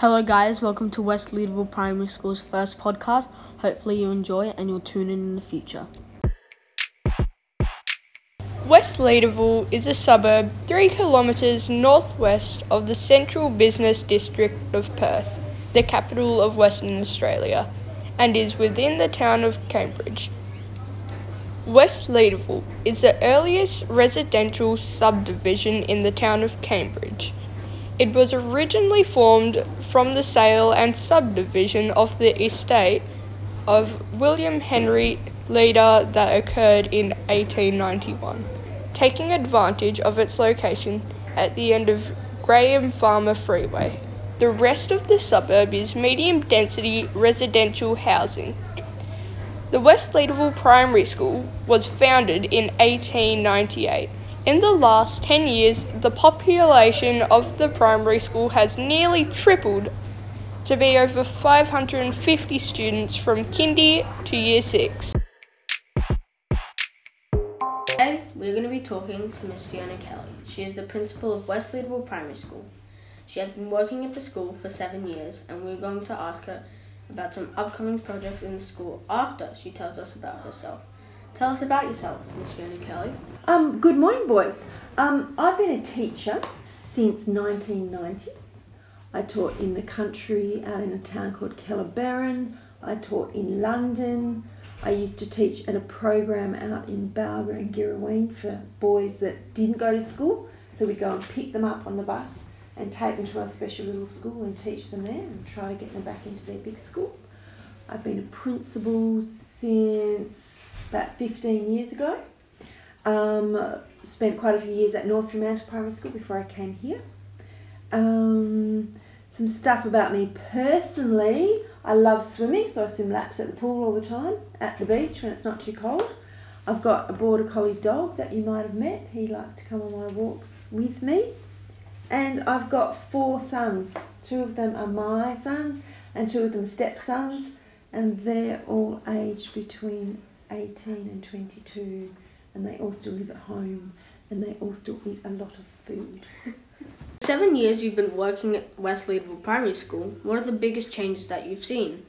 Hello, guys. Welcome to West Leederville Primary School's first podcast. Hopefully, you enjoy it and you'll tune in in the future. West Leederville is a suburb 3 kilometres northwest of the central business district of Perth, the capital of Western Australia, and is within the town of Cambridge. West Leederville is the earliest residential subdivision in the town of Cambridge. It was originally formed from the sale and subdivision of the estate of William Henry Leeder that occurred in 1891, taking advantage of its location at the end of Graham Farmer Freeway. The rest of the suburb is medium density residential housing. The West Leederville Primary School was founded in 1898. In the last 10 years, the population of the primary school has nearly tripled to be over 550 students from kindy to year 6. Today, we're going to be talking to Miss Fiona Kelly. She is the principal of West Leederville Primary School. She has been working at the school for seven years, and we're going to ask her about some upcoming projects in the school after she tells us about herself. Tell us about yourself, Miss Fiona Kelly. Um, good morning, boys. Um, I've been a teacher since 1990. I taught in the country out in a town called Kellerberrin. I taught in London. I used to teach at a program out in Balga and Girrawheen for boys that didn't go to school. So we'd go and pick them up on the bus and take them to our special little school and teach them there and try to get them back into their big school. I've been a principal since about 15 years ago. Um, spent quite a few years at North Fremantle Primary School before I came here. Um, some stuff about me personally. I love swimming, so I swim laps at the pool all the time, at the beach when it's not too cold. I've got a border collie dog that you might have met. He likes to come on my walks with me. And I've got four sons. Two of them are my sons, and two of them are stepsons, and they're all aged between 18 and 22 and they all still live at home and they all still eat a lot of food. Seven years you've been working at West Leederville Primary School. What are the biggest changes that you've seen?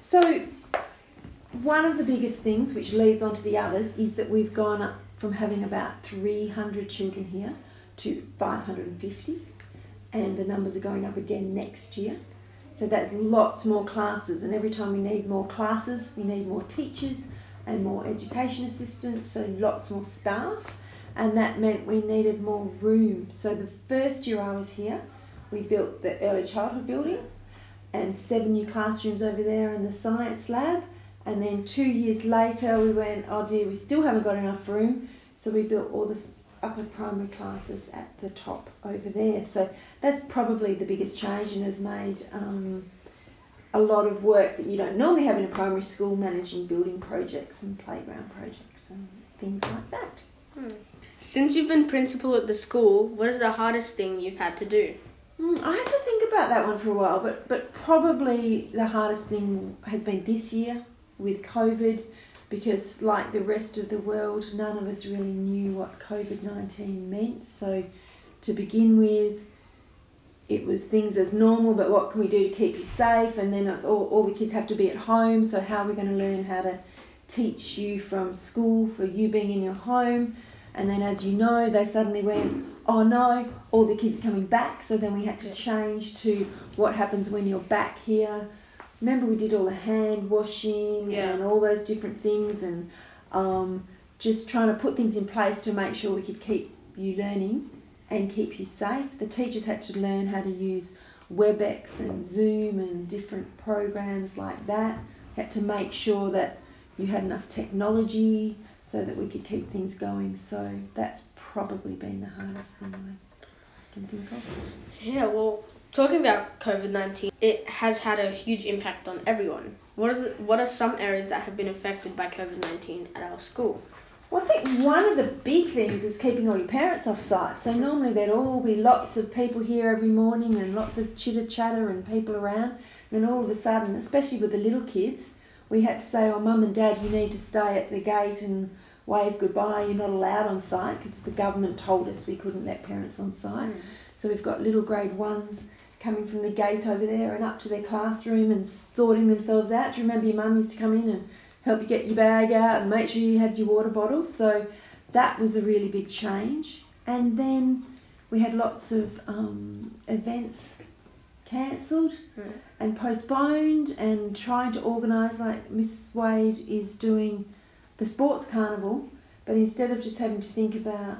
So, one of the biggest things which leads on to the others is that we've gone up from having about 300 children here to 550 and the numbers are going up again next year. So that's lots more classes, and every time we need more classes, we need more teachers and more education assistants, so lots more staff, and that meant we needed more room. So the first year I was here, we built the early childhood building and seven new classrooms over there in the science lab. And then two years later, we went, oh dear, we still haven't got enough room, so we built all the upper primary classes at the top over there. So that's probably the biggest change and has made um, a lot of work that you don't normally have in a primary school managing building projects and playground projects and things like that. Hmm. Since you've been principal at the school, what is the hardest thing you've had to do? Mm, I had to think about that one for a while, but, but probably the hardest thing has been this year with COVID because, like the rest of the world, none of us really knew what COVID 19 meant. So, to begin with, it was things as normal, but what can we do to keep you safe? And then it's all, all the kids have to be at home, so how are we going to learn how to teach you from school for you being in your home? And then, as you know, they suddenly went, oh no, all the kids are coming back, so then we had to change to what happens when you're back here remember we did all the hand washing yeah. and all those different things and um, just trying to put things in place to make sure we could keep you learning and keep you safe. The teachers had to learn how to use WebEx and Zoom and different programs like that. Had to make sure that you had enough technology so that we could keep things going. So that's probably been the hardest thing I can think of. Yeah, well, talking about COVID 19, it has had a huge impact on everyone. What are, the, what are some areas that have been affected by COVID 19 at our school? Well, I think one of the big things is keeping all your parents off site. So normally there'd all be lots of people here every morning and lots of chitter chatter and people around. And then all of a sudden, especially with the little kids, we had to say, "Oh, mum and dad, you need to stay at the gate and wave goodbye. You're not allowed on site because the government told us we couldn't let parents on site." Mm. So we've got little grade ones coming from the gate over there and up to their classroom and sorting themselves out. Do you remember your mum used to come in and help you get your bag out and make sure you had your water bottle? So that was a really big change. And then we had lots of um, events cancelled Mm. and postponed and trying to organise like Miss Wade is doing the sports carnival but instead of just having to think about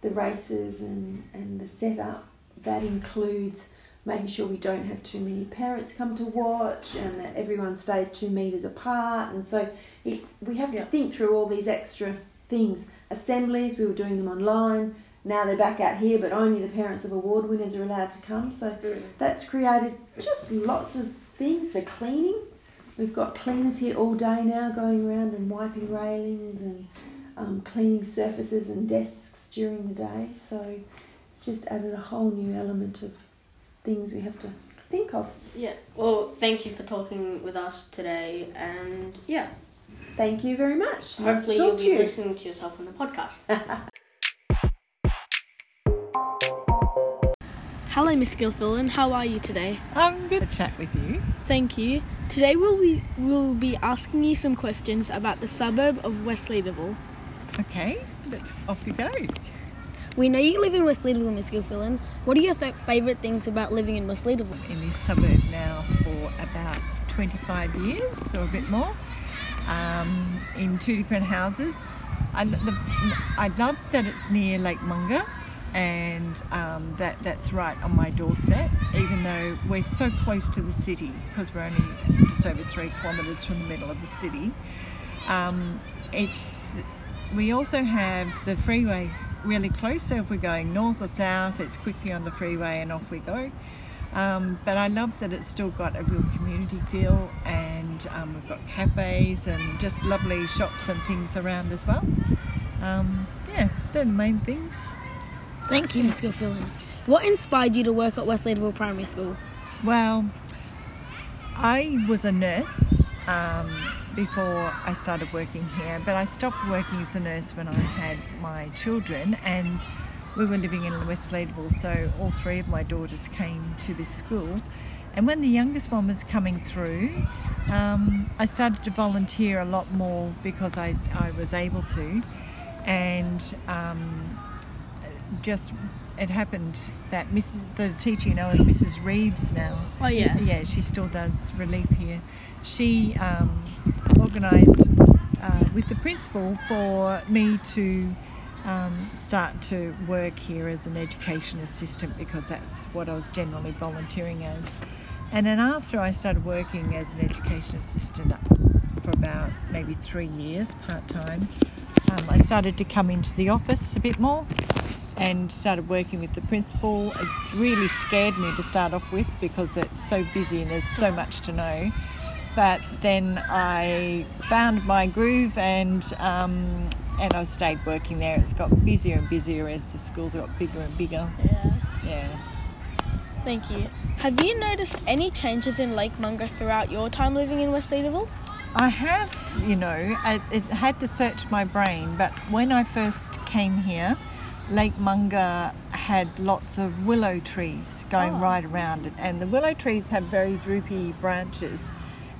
the races and, and the setup that includes making sure we don't have too many parents come to watch and that everyone stays two metres apart and so it, we have Yeah. to think through all these extra things assemblies we were doing them online now they're back out here but only the parents of award winners are allowed to come so Mm. that's created just lots of things. The cleaning, we've got cleaners here all day now going around and wiping railings and um, cleaning surfaces and desks during the day. So it's just added a whole new element of things we have to think of. Yeah. Well, thank you for talking with us today, and yeah, Thank you very much. Nice hopefully to you'll talk to be you. listening to yourself on the podcast. Hello, Miss Gilfillan. How are you today? I'm good. to chat with you. Thank you. Today we'll be we'll be asking you some questions about the suburb of West Leederville. Okay, let's off you go. We know you live in West Leederville, Miss Gilfillan. What are your th- favourite things about living in West Leederville? In this suburb now for about 25 years or a bit more, um, in two different houses. I, the, I love that it's near Lake Monger and um, that that's right on my doorstep, even though we're so close to the city because we're only just over three kilometres from the middle of the city. Um, it's we also have the freeway really close, so if we're going north or south, it's quickly on the freeway and off we go. Um, but I love that it's still got a real community feel, and um, we've got cafes and just lovely shops and things around as well. Um, yeah, they're the main things. Thank you, Miss Gilfillan. What inspired you to work at West Leederville Primary School? Well, I was a nurse um, before I started working here, but I stopped working as a nurse when I had my children, and we were living in West Leederville, so all three of my daughters came to this school. And when the youngest one was coming through, um, I started to volunteer a lot more because I, I was able to. And um, just it happened that Miss, the teacher you know is Mrs. Reeves now. Oh yeah. Yeah, she still does relief here. She um, organised uh, with the principal for me to um, start to work here as an education assistant because that's what I was generally volunteering as. And then after I started working as an education assistant for about maybe three years part time, um, I started to come into the office a bit more and started working with the principal. It really scared me to start off with because it's so busy and there's so much to know. But then I found my groove and um, and I stayed working there. It's got busier and busier as the schools got bigger and bigger. Yeah. Yeah. Thank you. Have you noticed any changes in Lake Monger throughout your time living in West Leederville? I have, you know, I, it had to search my brain, but when I first came here, Lake Monger had lots of willow trees going Oh. right around it, and the willow trees have very droopy branches,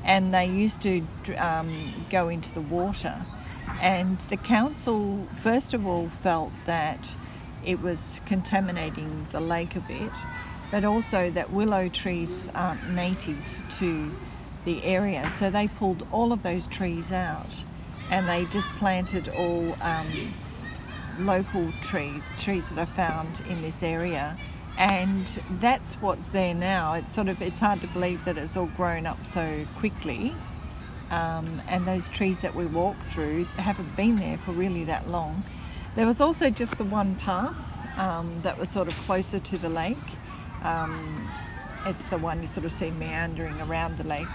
and they used to um, go into the water. And the council, first of all, felt that it was contaminating the lake a bit, but also that willow trees aren't native to the area. So they pulled all of those trees out and they just planted all um, local trees, trees that are found in this area. And that's what's there now. It's sort of it's hard to believe that it's all grown up so quickly. Um, and those trees that we walk through haven't been there for really that long. There was also just the one path um, that was sort of closer to the lake. Um, it's the one you sort of see meandering around the lake.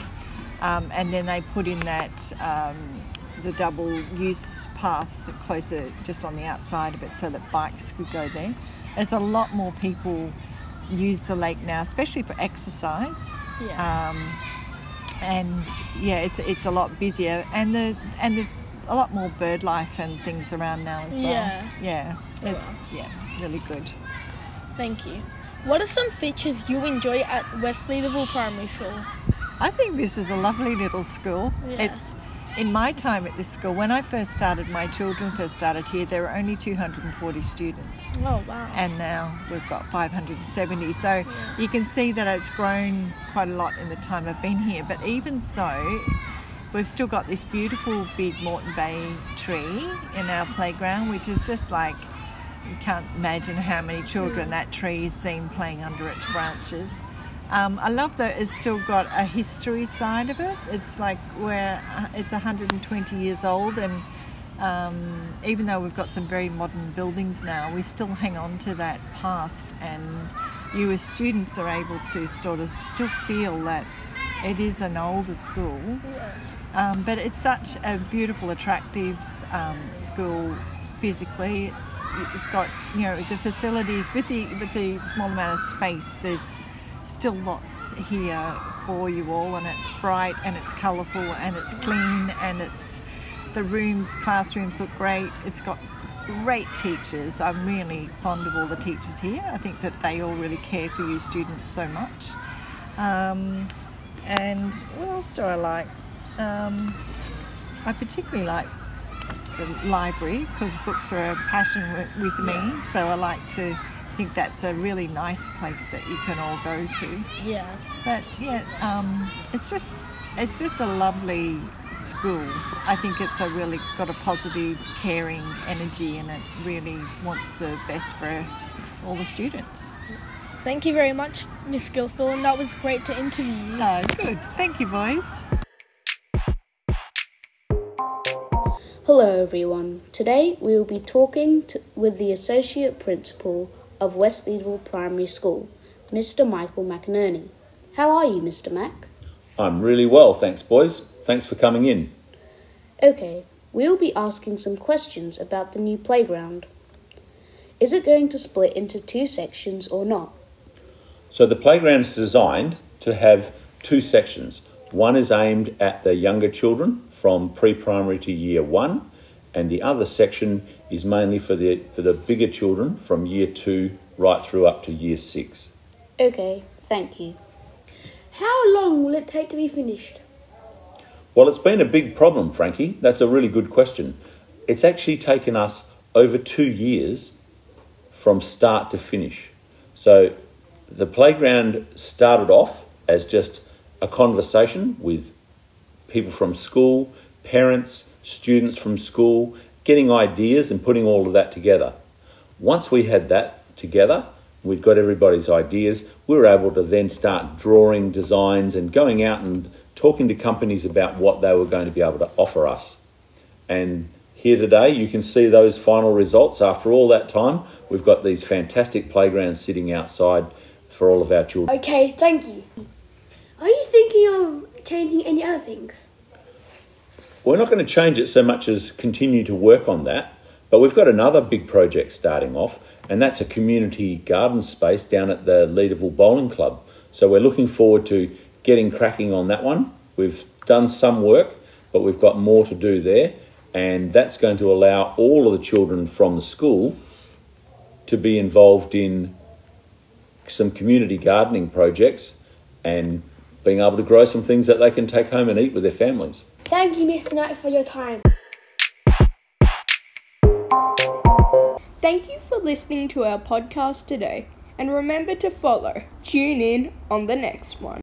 Um, and then they put in that um, the double use path closer just on the outside of it so that bikes could go there. There's a lot more people use the lake now, especially for exercise. Yeah. Um, and yeah, it's it's a lot busier, and the and there's a lot more bird life and things around now as well. Yeah. yeah, it's yeah, really good. Thank you. What are some features you enjoy at West Leederville Primary School? I think this is a lovely little school. Yeah. It's in my time at this school, when I first started, my children first started here, there were only 240 students. Oh, wow. And now we've got 570. So you can see that it's grown quite a lot in the time I've been here. But even so, we've still got this beautiful big Moreton Bay tree in our playground, which is just like you can't imagine how many children mm. that tree has seen playing under its branches. Um, I love that it's still got a history side of it. It's like where it's 120 years old, and um, even though we've got some very modern buildings now, we still hang on to that past. And you, as students, are able to sort of still feel that it is an older school. Um, but it's such a beautiful, attractive um, school physically. It's it's got you know the facilities with the with the small amount of space. There's still lots here for you all, and it's bright and it's colourful and it's clean and it's the rooms, classrooms look great. It's got great teachers. I'm really fond of all the teachers here. I think that they all really care for you students so much. Um, and what else do I like? Um, I particularly like the library because books are a passion with, with me. So I like to think that's a really nice place that you can all go to. Yeah. But yeah, um, it's just it's just a lovely school. I think it's a really got a positive, caring energy, and it really wants the best for all the students. Thank you very much, Miss Gilthwell, and that was great to interview you. Oh, good. Thank you, boys. Hello, everyone. Today we will be talking to, with the Associate Principal of West Leederville Primary School, Mr. Michael McNerney. How are you, Mr. Mac? I'm really well, thanks, boys. Thanks for coming in. Okay, we'll be asking some questions about the new playground. Is it going to split into two sections or not? So, the playground's designed to have two sections. One is aimed at the younger children from pre primary to year one, and the other section is mainly for the, for the bigger children from year two right through up to year six. Okay, thank you. How long will it take to be finished? Well, it's been a big problem, Frankie. That's a really good question. It's actually taken us over two years from start to finish. So the playground started off as just a conversation with people from school, parents, students from school, getting ideas and putting all of that together. Once we had that together, we'd got everybody's ideas, we were able to then start drawing designs and going out and talking to companies about what they were going to be able to offer us. And here today, you can see those final results. After all that time, we've got these fantastic playgrounds sitting outside for all of our children. Okay, thank you. Are you thinking of changing any other things? We're not going to change it so much as continue to work on that, but we've got another big project starting off, and that's a community garden space down at the Leederville Bowling Club. So we're looking forward to getting cracking on that one. We've done some work, but we've got more to do there, and that's going to allow all of the children from the school to be involved in some community gardening projects and being able to grow some things that they can take home and eat with their families. Thank you, Mr. Knight, for your time. Thank you for listening to our podcast today, and remember to follow. Tune in on the next one.